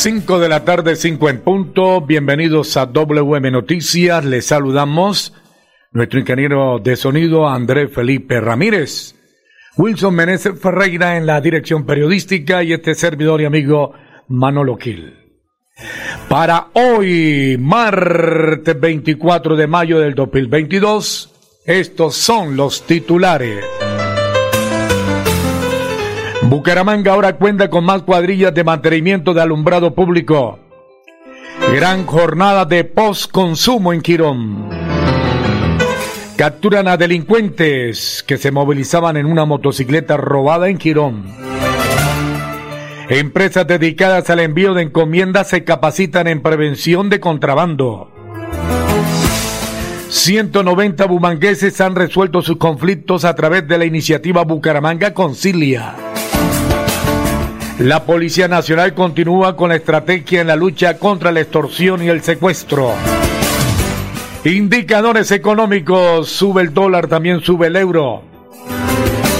5 de la tarde, 5 en punto. Bienvenidos a WM Noticias. Les saludamos nuestro ingeniero de sonido André Felipe Ramírez. Wilson Meneses Ferreira en la dirección periodística y este servidor y amigo Manolo Gil. Para hoy, martes 24 de mayo del 2022, estos son los titulares. Bucaramanga ahora cuenta con más cuadrillas de mantenimiento de alumbrado público. Gran jornada de post-consumo en Quirón. Capturan a delincuentes que se movilizaban en una motocicleta robada en Quirón. Empresas dedicadas al envío de encomiendas se capacitan en prevención de contrabando. 190 bumangueses han resuelto sus conflictos a través de la iniciativa Bucaramanga Concilia. La Policía Nacional continúa con la estrategia en la lucha contra la extorsión y el secuestro. Indicadores económicos, sube el dólar, también sube el euro.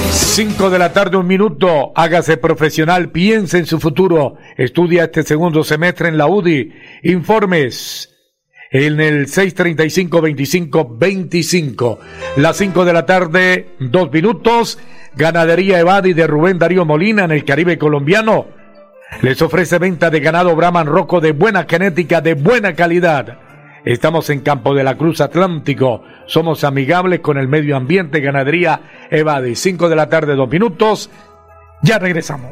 5 de la tarde, un minuto, hágase profesional, piense en su futuro, estudia este segundo semestre en la UDI, informes en el 635-2525. Las 5 de la tarde, dos minutos. Ganadería Evadi de Rubén Darío Molina en el Caribe colombiano. Les ofrece venta de ganado Brahman Roco de buena genética, de buena calidad. Estamos en Campo de la Cruz Atlántico. Somos amigables con el medio ambiente. Ganadería Evadi. 5 de la tarde, dos minutos. Ya regresamos.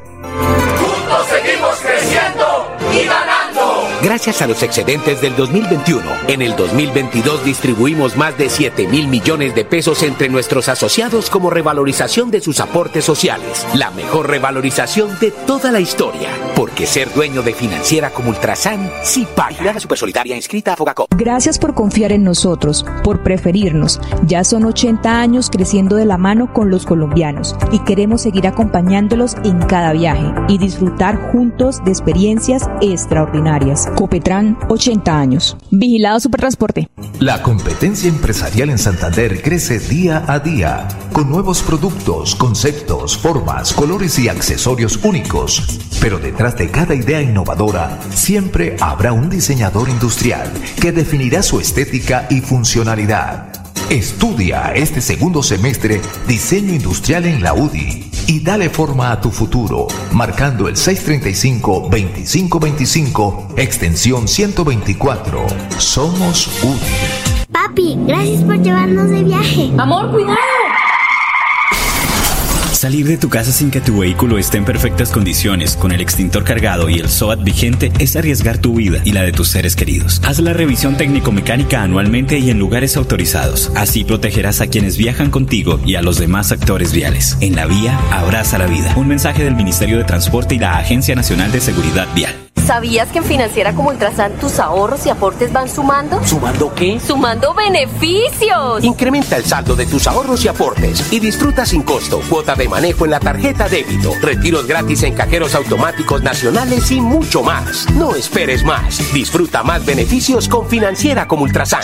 Gracias a los excedentes del 2021, en el 2022 distribuimos más de 7 mil millones de pesos entre nuestros asociados como revalorización de sus aportes sociales. La mejor revalorización de toda la historia. Porque ser dueño de financiera como Ultrasan sí paga. La Supersolidaria inscrita a Fogacop. Gracias por confiar en nosotros, por preferirnos. Ya son 80 años creciendo de la mano con los colombianos y queremos seguir acompañándolos en cada viaje y disfrutar juntos de experiencias extraordinarias. Copetran, 80 años. Vigilado Supertransporte. La competencia empresarial en Santander crece día a día, con nuevos productos, conceptos, formas, colores y accesorios únicos. Pero detrás de cada idea innovadora, siempre habrá un diseñador industrial que definirá su estética y funcionalidad. Estudia este segundo semestre diseño industrial en la UDI y dale forma a tu futuro, marcando el 635-2525, extensión 124. Somos UDI. Papi, gracias por llevarnos de viaje. Amor, cuidado. Salir de tu casa sin que tu vehículo esté en perfectas condiciones, con el extintor cargado y el SOAT vigente, es arriesgar tu vida y la de tus seres queridos. Haz la revisión técnico-mecánica anualmente y en lugares autorizados. Así protegerás a quienes viajan contigo y a los demás actores viales. En la vía, abraza la vida. Un mensaje del Ministerio de Transporte y la Agencia Nacional de Seguridad Vial. ¿Sabías que en Financiera como Ultrasan tus ahorros y aportes van sumando? ¿Sumando qué? ¡Sumando beneficios! Incrementa el saldo de tus ahorros y aportes y disfruta sin costo cuota de manejo en la tarjeta débito, retiros gratis en cajeros automáticos nacionales y mucho más. No esperes más. Disfruta más beneficios con Financiera como Ultrasan.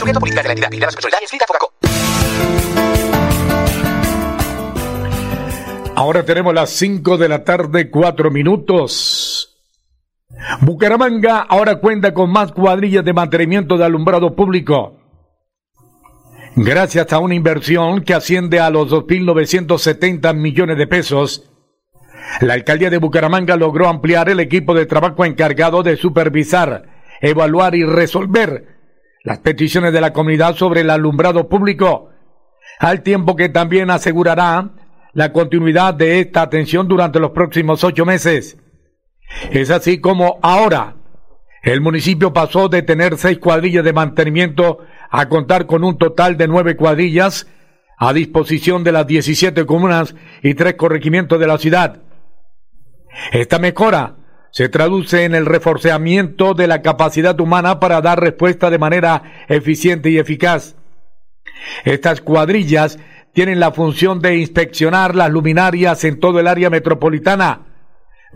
Ahora tenemos las 5 de la tarde, 4 minutos. Bucaramanga ahora cuenta con más cuadrillas de mantenimiento de alumbrado público. Gracias a una inversión que asciende a los 2.970 millones de pesos, la alcaldía de Bucaramanga logró ampliar el equipo de trabajo encargado de supervisar, evaluar y resolver las peticiones de la comunidad sobre el alumbrado público, al tiempo que también asegurará la continuidad de esta atención durante los próximos ocho meses. Es así como ahora el municipio pasó de tener seis cuadrillas de mantenimiento a contar con un total de nueve cuadrillas a disposición de las 17 comunas y tres corregimientos de la ciudad. Esta mejora se traduce en el reforzamiento de la capacidad humana para dar respuesta de manera eficiente y eficaz. Estas cuadrillas tienen la función de inspeccionar las luminarias en todo el área metropolitana,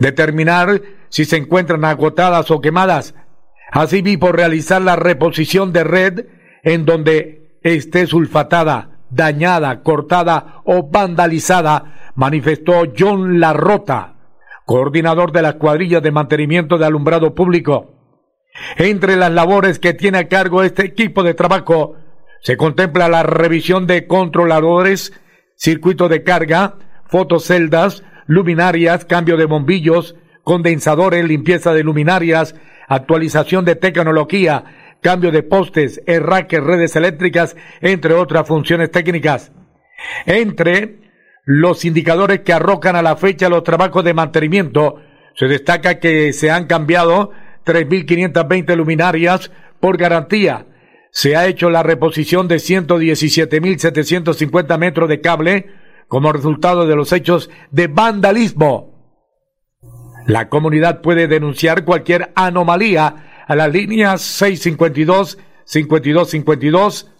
determinar si se encuentran agotadas o quemadas, así por realizar la reposición de red en donde esté sulfatada, dañada, cortada o vandalizada, manifestó John Larrota coordinador de las cuadrillas de mantenimiento de alumbrado público. Entre las labores que tiene a cargo este equipo de trabajo se contempla la revisión de controladores, circuito de carga, fotoceldas, luminarias, cambio de bombillos, condensadores, limpieza de luminarias, actualización de tecnología, cambio de postes, herraques, redes eléctricas, entre otras funciones técnicas. Entre los indicadores que arrojan a la fecha los trabajos de mantenimiento. Se destaca que se han cambiado 3.520 luminarias por garantía. Se ha hecho la reposición de 117.750 metros de cable como resultado de los hechos de vandalismo. La comunidad puede denunciar cualquier anomalía a las líneas 652 5252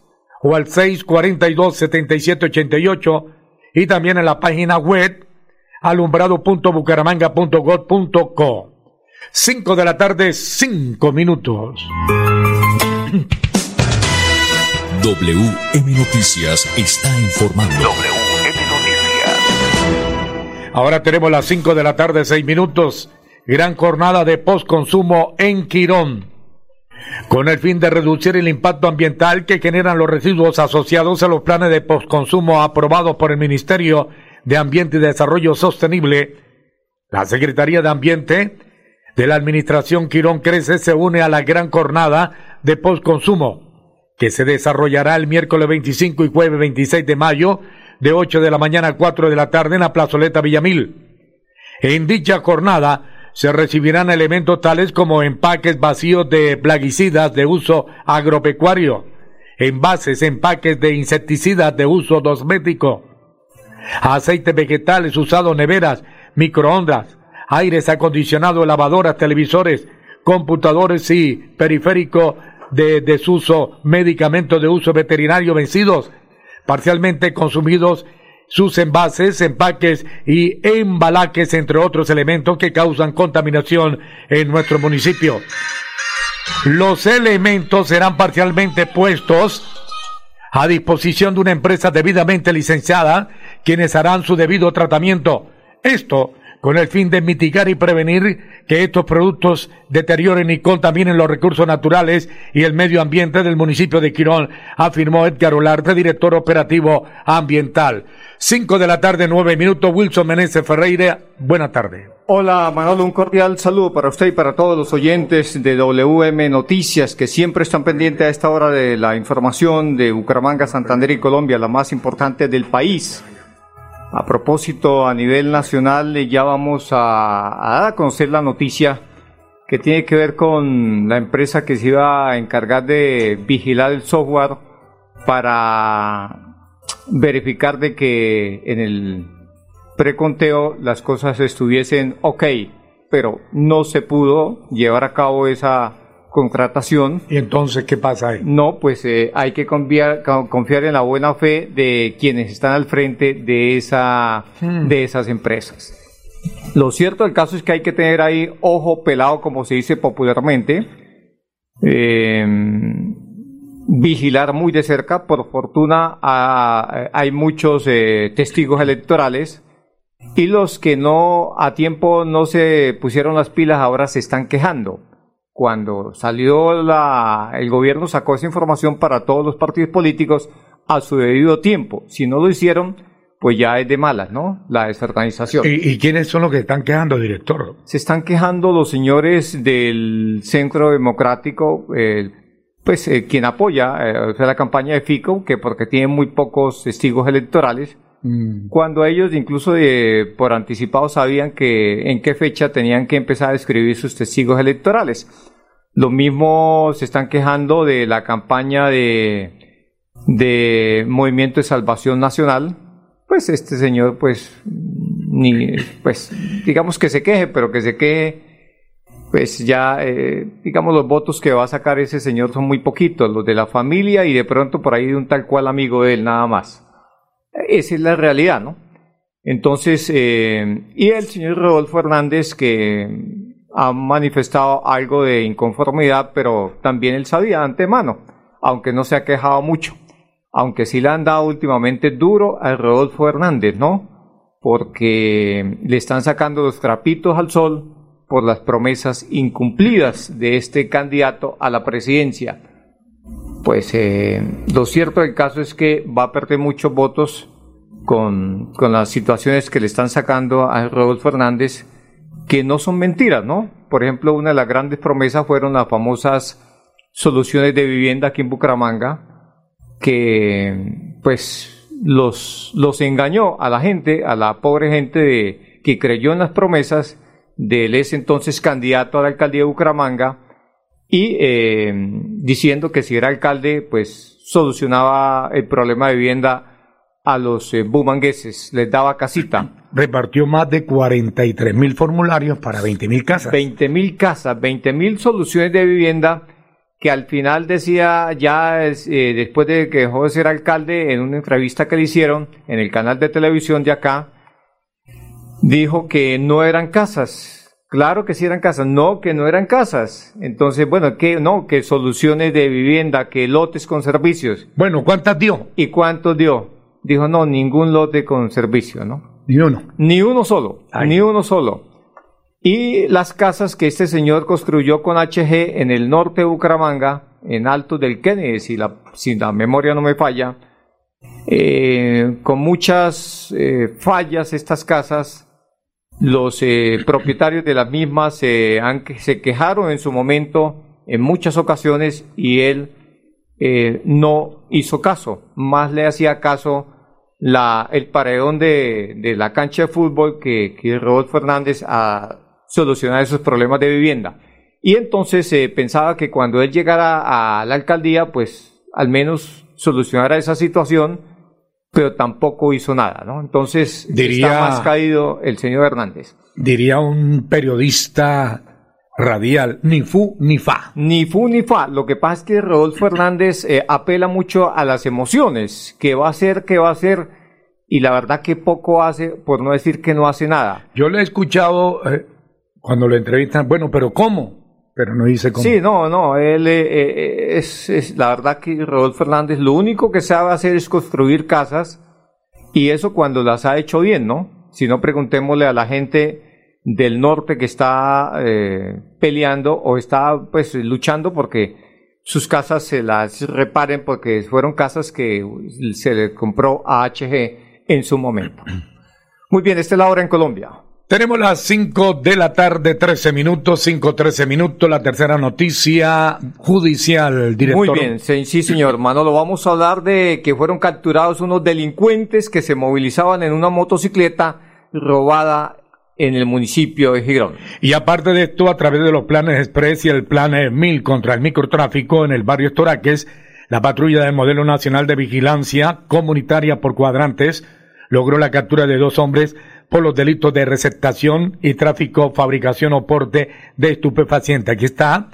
o al 642 7788 y también en la página web alumbrado.bucaramanga.gov.co. Cinco de la tarde, cinco minutos. WM Noticias está informando. Ahora tenemos las cinco de la tarde, seis minutos. Gran jornada de postconsumo en Quirón con el fin de reducir el impacto ambiental que generan los residuos asociados a los planes de postconsumo aprobados por el Ministerio de Ambiente y Desarrollo Sostenible, la Secretaría de Ambiente de la Administración Quirón Crece se une a la gran jornada de postconsumo que se desarrollará el miércoles 25 y jueves 26 de mayo de 8 de la mañana a 4 de la tarde en la plazoleta Villamil. En dicha jornada se recibirán elementos tales como empaques vacíos de plaguicidas de uso agropecuario, envases, empaques de insecticidas de uso cosmético, aceites vegetales usados neveras, microondas, aires acondicionados, lavadoras, televisores, computadores y periféricos de desuso, medicamentos de uso veterinario vencidos, parcialmente consumidos sus envases, empaques y embalaques, entre otros elementos que causan contaminación en nuestro municipio. Los elementos serán parcialmente puestos a disposición de una empresa debidamente licenciada, quienes harán su debido tratamiento. Esto con el fin de mitigar y prevenir que estos productos deterioren y contaminen los recursos naturales y el medio ambiente del municipio de Quirón, afirmó Edgar Olarte, director operativo ambiental. Cinco de la tarde, nueve minutos. Wilson Meneses Ferreira, buena tarde. Hola Manolo, un cordial saludo para usted y para todos los oyentes de WM Noticias que siempre están pendientes a esta hora de la información de Bucaramanga, Santander y Colombia, la más importante del país. A propósito, a nivel nacional ya vamos a, dar a conocer la noticia que tiene que ver con la empresa que se iba a encargar de vigilar el software para verificar de que en el preconteo las cosas estuviesen ok, pero no se pudo llevar a cabo esa contratación. ¿Y entonces qué pasa ahí? No, pues eh, hay que confiar, confiar, en la buena fe de quienes están al frente de, esa, hmm. de esas empresas. Lo cierto del caso es que hay que tener ahí ojo pelado, como se dice popularmente. Eh, vigilar muy de cerca. Por fortuna hay muchos eh, testigos electorales y los que no a tiempo no se pusieron las pilas ahora se están quejando. Cuando salió la, el gobierno sacó esa información para todos los partidos políticos a su debido tiempo. Si no lo hicieron, pues ya es de malas, ¿no? La desorganización. ¿Y, quiénes son los que están quejando, director? Se están quejando los señores del Centro Democrático, el pues eh, quien apoya eh, la campaña de Fico, que porque tiene muy pocos testigos electorales, mm. cuando ellos incluso por anticipado sabían que en qué fecha tenían que empezar a escribir sus testigos electorales. Lo mismo se están quejando de la campaña de, de Movimiento de Salvación Nacional. Pues este señor, pues, ni, pues, digamos que se queje, pero que se queje pues ya, eh, digamos, los votos que va a sacar ese señor son muy poquitos, los de la familia y de pronto por ahí de un tal cual amigo de él, nada más. Esa es la realidad, ¿no? Entonces, eh, y el señor Rodolfo Hernández que ha manifestado algo de inconformidad, pero también él sabía de antemano, aunque no se ha quejado mucho, aunque sí le han dado últimamente duro a Rodolfo Hernández, ¿no? Porque le están sacando los trapitos al sol por las promesas incumplidas de este candidato a la presidencia. Pues eh, lo cierto del caso es que va a perder muchos votos con, con las situaciones que le están sacando a Rodolfo Hernández, que no son mentiras, ¿no? Por ejemplo, una de las grandes promesas fueron las famosas soluciones de vivienda aquí en Bucaramanga, que pues los, los engañó a la gente, a la pobre gente de, que creyó en las promesas del ese entonces candidato a la alcaldía de Bucaramanga y eh, diciendo que si era alcalde, pues solucionaba el problema de vivienda a los eh, bumangueses, les daba casita. Repartió más de 43 mil formularios para 20 mil casas. 20 mil casas, 20 mil soluciones de vivienda que al final decía ya eh, después de que dejó de ser alcalde en una entrevista que le hicieron en el canal de televisión de acá, dijo que no eran casas. Claro que sí eran casas, no que no eran casas. Entonces, bueno, que no, que soluciones de vivienda, que lotes con servicios. Bueno, ¿cuántas dio? ¿Y cuántos dio? Dijo, no, ningún lote con servicio, ¿no? Ni uno. Ni uno solo, ni uno solo. Y las casas que este señor construyó con HG en el norte de Bucaramanga, en Alto del Kennedy, si la, si la memoria no me falla, eh, con muchas eh, fallas estas casas, los eh, propietarios de las mismas se quejaron en su momento en muchas ocasiones y él eh, no hizo caso, más le hacía caso la, el paredón de, de la cancha de fútbol que, que Rodolfo Fernández a solucionar esos problemas de vivienda. Y entonces eh, pensaba que cuando él llegara a la alcaldía, pues al menos solucionara esa situación pero tampoco hizo nada, ¿no? Entonces diría, está más caído el señor Hernández. Diría un periodista radial, ni fu ni fa. Ni fu ni fa. Lo que pasa es que Rodolfo Hernández eh, apela mucho a las emociones, que va a hacer, que va a hacer, y la verdad que poco hace, por no decir que no hace nada. Yo le he escuchado eh, cuando lo entrevistan, bueno, pero ¿cómo? Pero no dice cómo. Sí, no, no, él eh, eh, es, es, la verdad que Rodolfo Fernández lo único que sabe hacer es construir casas y eso cuando las ha hecho bien, ¿no? Si no, preguntémosle a la gente del norte que está eh, peleando o está pues luchando porque sus casas se las reparen porque fueron casas que se le compró a HG en su momento. Muy bien, esta es la hora en Colombia. Tenemos las 5 de la tarde, 13 minutos, 5, 13 minutos, la tercera noticia judicial, director. Muy bien, sí, sí, señor Manolo, vamos a hablar de que fueron capturados unos delincuentes que se movilizaban en una motocicleta robada en el municipio de Girón. Y aparte de esto, a través de los planes Express y el plan 1000 contra el microtráfico en el barrio Estoraques, la patrulla del Modelo Nacional de Vigilancia Comunitaria por Cuadrantes logró la captura de dos hombres por los delitos de receptación y tráfico, fabricación o porte de estupefacientes. Aquí está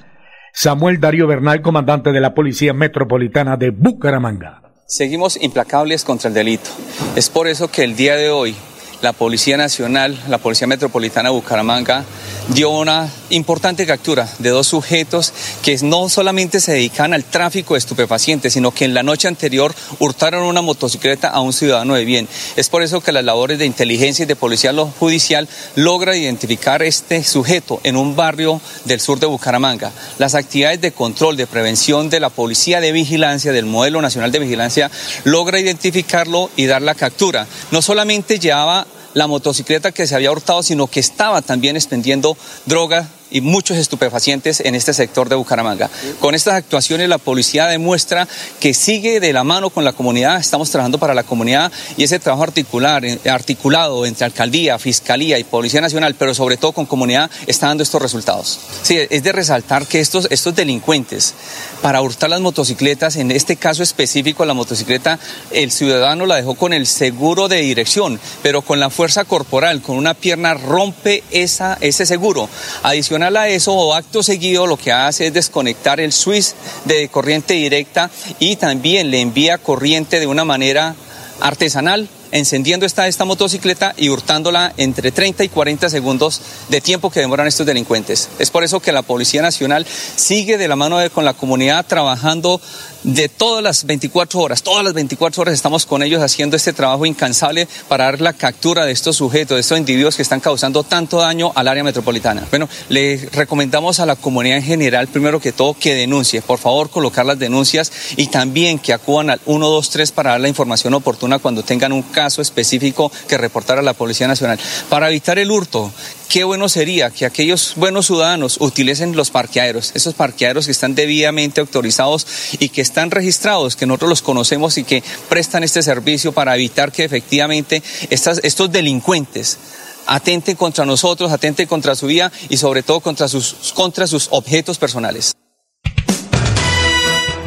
Samuel Darío Bernal, comandante de la Policía Metropolitana de Bucaramanga. Seguimos implacables contra el delito. Es por eso que el día de hoy la Policía Nacional, la Policía Metropolitana de Bucaramanga, dio una importante captura de dos sujetos que no solamente se dedican al tráfico de estupefacientes, sino que en la noche anterior hurtaron una motocicleta a un ciudadano de bien. Es por eso que las labores de inteligencia y de policía judicial logra identificar este sujeto en un barrio del sur de Bucaramanga. Las actividades de control, de prevención de la Policía de Vigilancia, del Modelo Nacional de Vigilancia, logra identificarlo y dar la captura. No solamente llevaba la motocicleta que se había hurtado, sino que estaba también expendiendo droga y muchos estupefacientes en este sector de Bucaramanga. Con estas actuaciones la policía demuestra que sigue de la mano con la comunidad, estamos trabajando para la comunidad y ese trabajo articular, eh, articulado entre alcaldía, fiscalía y Policía Nacional, pero sobre todo con comunidad, está dando estos resultados. Sí, es de resaltar que estos, estos delincuentes, para hurtar las motocicletas, en este caso específico la motocicleta, el ciudadano la dejó con el seguro de dirección, pero con la fuerza corporal, con una pierna rompe esa, ese seguro. Adicional a eso, o acto seguido, lo que hace es desconectar el switch de corriente directa y también le envía corriente de una manera artesanal encendiendo esta, esta motocicleta y hurtándola entre 30 y 40 segundos de tiempo que demoran estos delincuentes. Es por eso que la Policía Nacional sigue de la mano con la comunidad trabajando de todas las 24 horas, todas las 24 horas estamos con ellos haciendo este trabajo incansable para dar la captura de estos sujetos, de estos individuos que están causando tanto daño al área metropolitana. Bueno, le recomendamos a la comunidad en general, primero que todo, que denuncie, por favor, colocar las denuncias y también que acudan al 123 para dar la información oportuna cuando tengan un caso específico que reportar a la Policía Nacional. Para evitar el hurto, qué bueno sería que aquellos buenos ciudadanos utilicen los parqueaderos, esos parqueaderos que están debidamente autorizados y que están registrados, que nosotros los conocemos y que prestan este servicio para evitar que efectivamente estos delincuentes atenten contra nosotros, atenten contra su vida y sobre todo contra sus, contra sus objetos personales.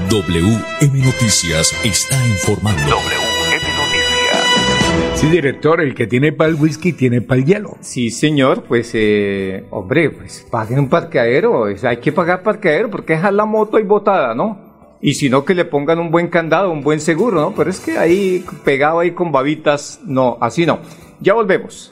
WM Noticias está informando. Sí, director, el que tiene para el whisky tiene para el hielo. Sí, señor, pues, eh, hombre, pues paguen un parqueadero. hay que pagar parqueadero porque dejar la moto ahí botada, ¿no? Y si no, que le pongan un buen candado, un buen seguro, ¿no? Pero es que ahí pegado ahí con babitas, no, así no. Ya volvemos.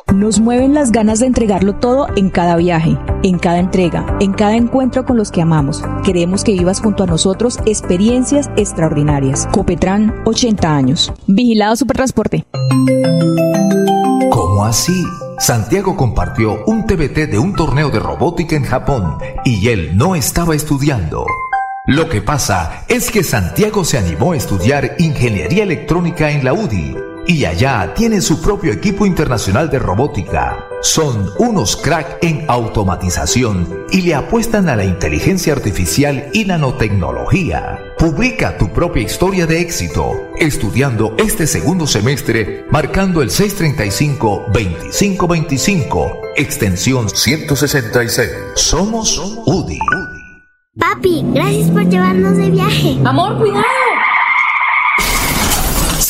Nos mueven las ganas de entregarlo todo en cada viaje, en cada entrega, en cada encuentro con los que amamos. Queremos que vivas junto a nosotros experiencias extraordinarias Copetran, 80 años. Vigilado Supertransporte. ¿Cómo así? Santiago compartió un TBT de un torneo de robótica en Japón y él no estaba estudiando. Lo que pasa es que Santiago se animó a estudiar ingeniería electrónica en la UDI y allá tiene su propio equipo internacional de robótica. Son unos crack en automatización y le apuestan a la inteligencia artificial y nanotecnología. Publica tu propia historia de éxito estudiando este segundo semestre marcando el 635-2525, extensión 166. Somos UDI. Papi, gracias por llevarnos de viaje. Amor, cuidado.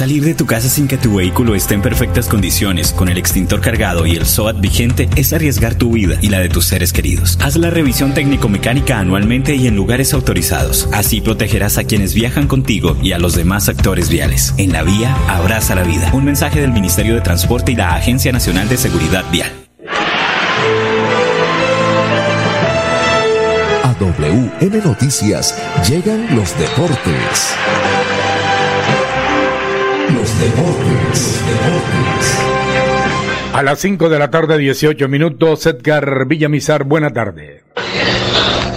Salir de tu casa sin que tu vehículo esté en perfectas condiciones, con el extintor cargado y el SOAT vigente, es arriesgar tu vida y la de tus seres queridos. Haz la revisión técnico-mecánica anualmente y en lugares autorizados. Así protegerás a quienes viajan contigo y a los demás actores viales. En la vía, abraza la vida. Un mensaje del Ministerio de Transporte y la Agencia Nacional de Seguridad Vial. A WM Noticias llegan los deportes. Los deportes, deportes. A las 5 de la tarde, 18 minutos, Edgar Villamizar, buena tarde.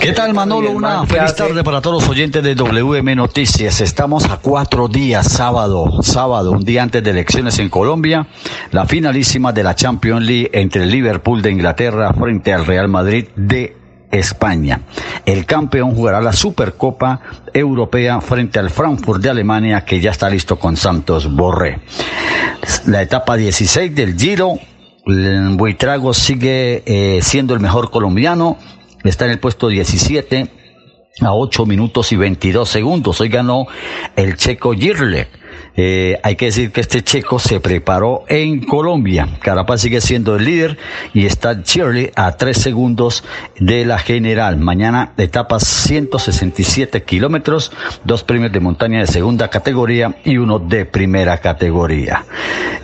¿Qué tal Manolo? Una feliz tarde para todos los oyentes de WM Noticias. Estamos a cuatro días, sábado, sábado, un día antes de elecciones en Colombia, la finalísima de la Champions League entre el Liverpool de Inglaterra frente al Real Madrid de España. El campeón jugará la Supercopa Europea frente al Frankfurt de Alemania que ya está listo con Santos Borré. La etapa 16 del Giro, Buitrago sigue eh, siendo el mejor colombiano, está en el puesto 17 a 8 minutos y 22 segundos. Hoy ganó el checo Girle eh, hay que decir que este checo se preparó en Colombia. Carapaz sigue siendo el líder y está Shirley a tres segundos de la general. Mañana etapa 167 kilómetros, dos premios de montaña de segunda categoría y uno de primera categoría.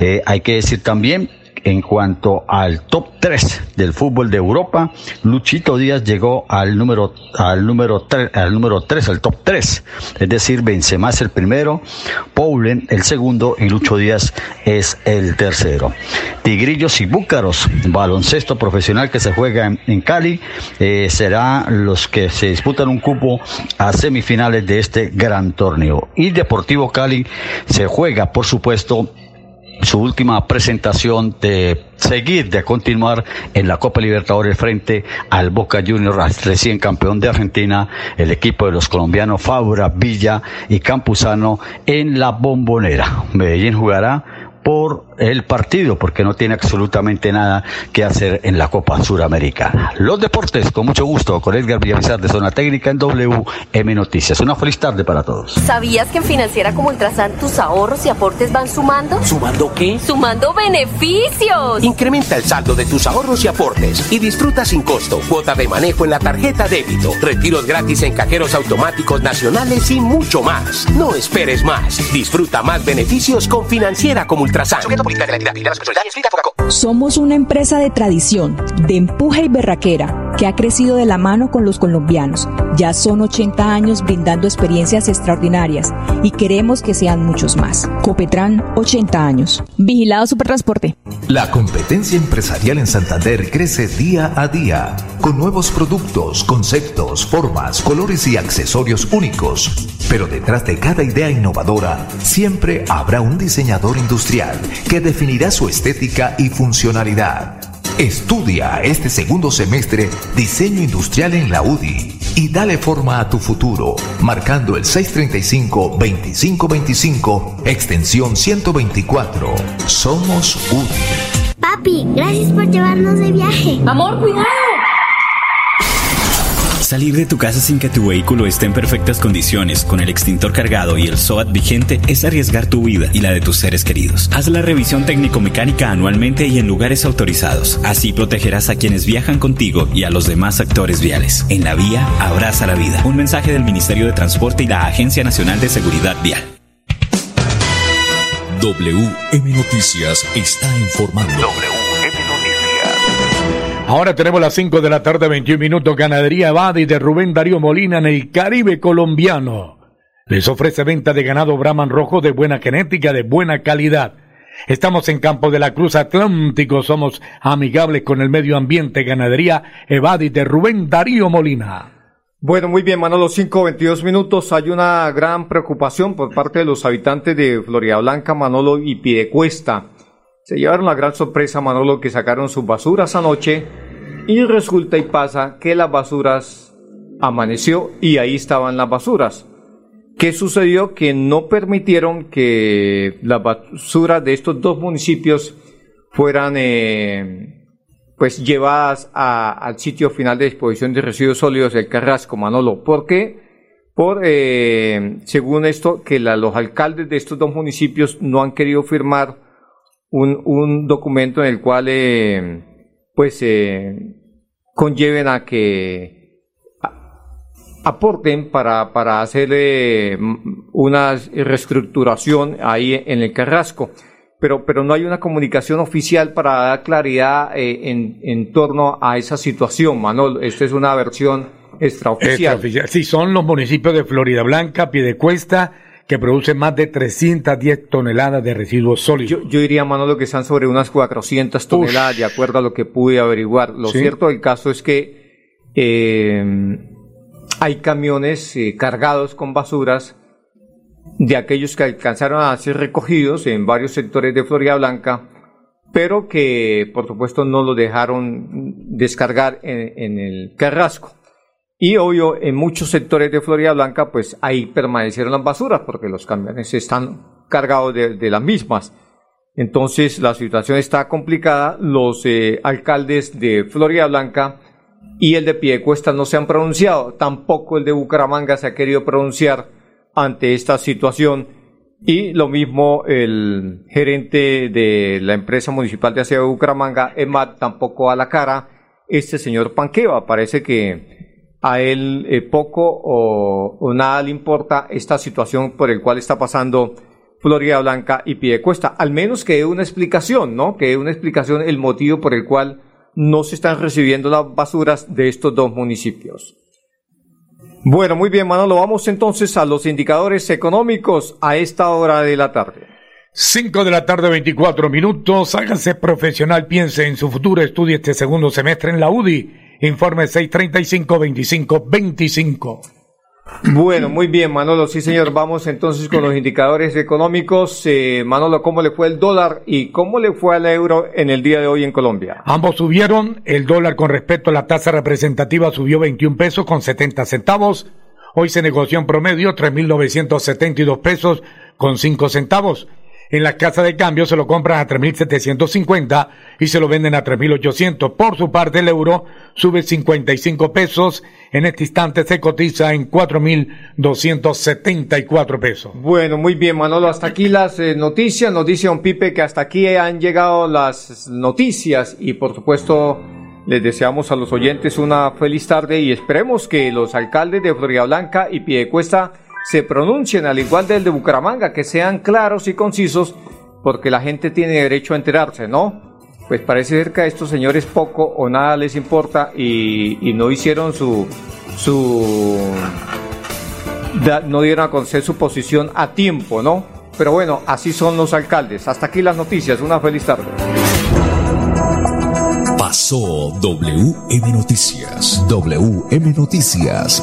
Eh, hay que decir también en cuanto al top 3 del fútbol de Europa, Luchito Díaz llegó al número al número 3, al número 3, al top 3, es decir, Benzema es el primero, Paulen el segundo y Lucho Díaz es el tercero. Tigrillos y Búcaros, baloncesto profesional que se juega en, Cali, eh, será los que se disputan un cupo a semifinales de este gran torneo. Y Deportivo Cali se juega, por supuesto, su última presentación de seguir, de continuar en la Copa Libertadores frente al Boca Juniors, recién campeón de Argentina, el equipo de los colombianos Fabra, Villa y Campuzano en la bombonera. Medellín jugará por el partido porque no tiene absolutamente nada que hacer en la Copa Suramericana. Los deportes, con mucho gusto, con Edgar Villamizar de Zona Técnica en WM Noticias. Una feliz tarde para todos. ¿Sabías que en Financiera como Ultrasan tus ahorros y aportes van sumando? ¿Sumando qué? ¡Sumando beneficios! Incrementa el saldo de tus ahorros y aportes y disfruta sin costo cuota de manejo en la tarjeta débito, retiros gratis en cajeros automáticos nacionales y mucho más. No esperes más. Disfruta más beneficios con Financiera como Somos una empresa de tradición, de empuje y berraquera, que ha crecido de la mano con los colombianos. Ya son 80 años brindando experiencias extraordinarias y queremos que sean muchos más. Copetran, 80 años. Vigilado Supertransporte. La competencia empresarial en Santander crece día a día, con nuevos productos, conceptos, formas, colores y accesorios únicos. Pero detrás de cada idea innovadora, siempre habrá un diseñador industrial que definirá su estética y funcionalidad. Estudia este segundo semestre diseño industrial en la UDI y dale forma a tu futuro, marcando el 635-2525, extensión 124. Somos UDI. Papi, gracias por llevarnos de viaje. Amor, cuidado. Salir de tu casa sin que tu vehículo esté en perfectas condiciones, con el extintor cargado y el SOAT vigente, es arriesgar tu vida y la de tus seres queridos. Haz la revisión técnico-mecánica anualmente y en lugares autorizados. Así protegerás a quienes viajan contigo y a los demás actores viales. En la vía, abraza la vida. Un mensaje del Ministerio de Transporte y la Agencia Nacional de Seguridad Vial. WM Noticias está informando. Ahora tenemos las 5 de la tarde, 21 minutos. Ganadería Badi de Rubén Darío Molina en el Caribe colombiano. Les ofrece venta de ganado Brahman rojo de buena genética, de buena calidad. Estamos en Campo de la Cruz Atlántico. Somos amigables con el medio ambiente. Ganadería Evadi de Rubén Darío Molina. Bueno, muy bien, Manolo, 5, 22 minutos. Hay una gran preocupación por parte de los habitantes de Florida Blanca, Manolo y Piedecuesta. Se llevaron la gran sorpresa, Manolo, que sacaron sus basuras anoche y resulta y pasa que las basuras amaneció y ahí estaban las basuras. ¿Qué sucedió? Que no permitieron que las basuras de estos dos municipios fueran eh, pues llevadas al sitio final de disposición de residuos sólidos del Carrasco, Manolo. ¿Por qué? Por, eh, según esto, que los alcaldes de estos dos municipios no han querido firmar un, un documento en el cual eh, pues eh, conlleven a que aporten para, para hacer eh, una reestructuración ahí en el Carrasco. Pero, pero no hay una comunicación oficial para dar claridad eh, en, en torno a esa situación, Manol. Esta es una versión extraoficial. extraoficial. Sí, son los municipios de Florida Blanca, Piedecuesta, que produce más de 310 toneladas de residuos sólidos. Yo, yo diría, Manolo, que están sobre unas 400 toneladas, de acuerdo a lo que pude averiguar. Lo Sí. cierto del caso es que eh, hay camiones eh, cargados con basuras de aquellos que alcanzaron a ser recogidos en varios sectores de Florida Blanca, pero que por supuesto no lo dejaron descargar en, en el Carrasco. Y obvio, en muchos sectores de Florida Blanca, pues ahí permanecieron las basuras, porque los camiones están cargados de, de las mismas. Entonces la situación está complicada. Los eh, alcaldes de Florida Blanca y el de Piedecuesta no se han pronunciado. Tampoco el de Bucaramanga se ha querido pronunciar ante esta situación. Y lo mismo el gerente de la empresa municipal de aseo de Bucaramanga, EMAT, tampoco a la cara. Este señor Panqueva parece que a él eh, poco o, nada le importa esta situación por el cual está pasando Florida Blanca y Piedecuesta. Al menos que dé una explicación, ¿no? Que dé una explicación el motivo por el cual no se están recibiendo las basuras de estos dos municipios. Bueno, muy bien, Manolo. Vamos entonces a los indicadores económicos a esta hora de la tarde. 5 de la tarde, 24 minutos. Hágase profesional, piense en su futuro. Estudie este segundo semestre en la UDI. Informe 635-2525. Bueno, muy bien, Manolo. Sí, señor. Vamos entonces con los indicadores económicos. Eh, Manolo, ¿cómo le fue el dólar y cómo le fue al euro en el día de hoy en Colombia? Ambos subieron. El dólar con respecto a la tasa representativa subió 21 pesos con 70 centavos. Hoy se negoció en promedio 3.972 pesos con 5 centavos. En la casa de cambio se lo compran a 3.750 y se lo venden a 3.800. Por su parte, el euro sube 55 pesos. En este instante se cotiza en 4.274 pesos. Bueno, muy bien, Manolo. Hasta aquí las eh, noticias. Nos dice un Pipe que hasta aquí han llegado las noticias y, por supuesto, les deseamos a los oyentes una feliz tarde y esperemos que los alcaldes de Florida Blanca y Piedecuesta se pronuncien al igual del de Bucaramanga, que sean claros y concisos, porque la gente tiene derecho a enterarse, ¿no? Pues parece ser que a estos señores poco o nada les importa y, no hicieron su, su, no dieron a conocer su posición a tiempo, ¿no? Pero bueno, así son los alcaldes. Hasta aquí las noticias. Una feliz tarde. Pasó WM Noticias. WM Noticias.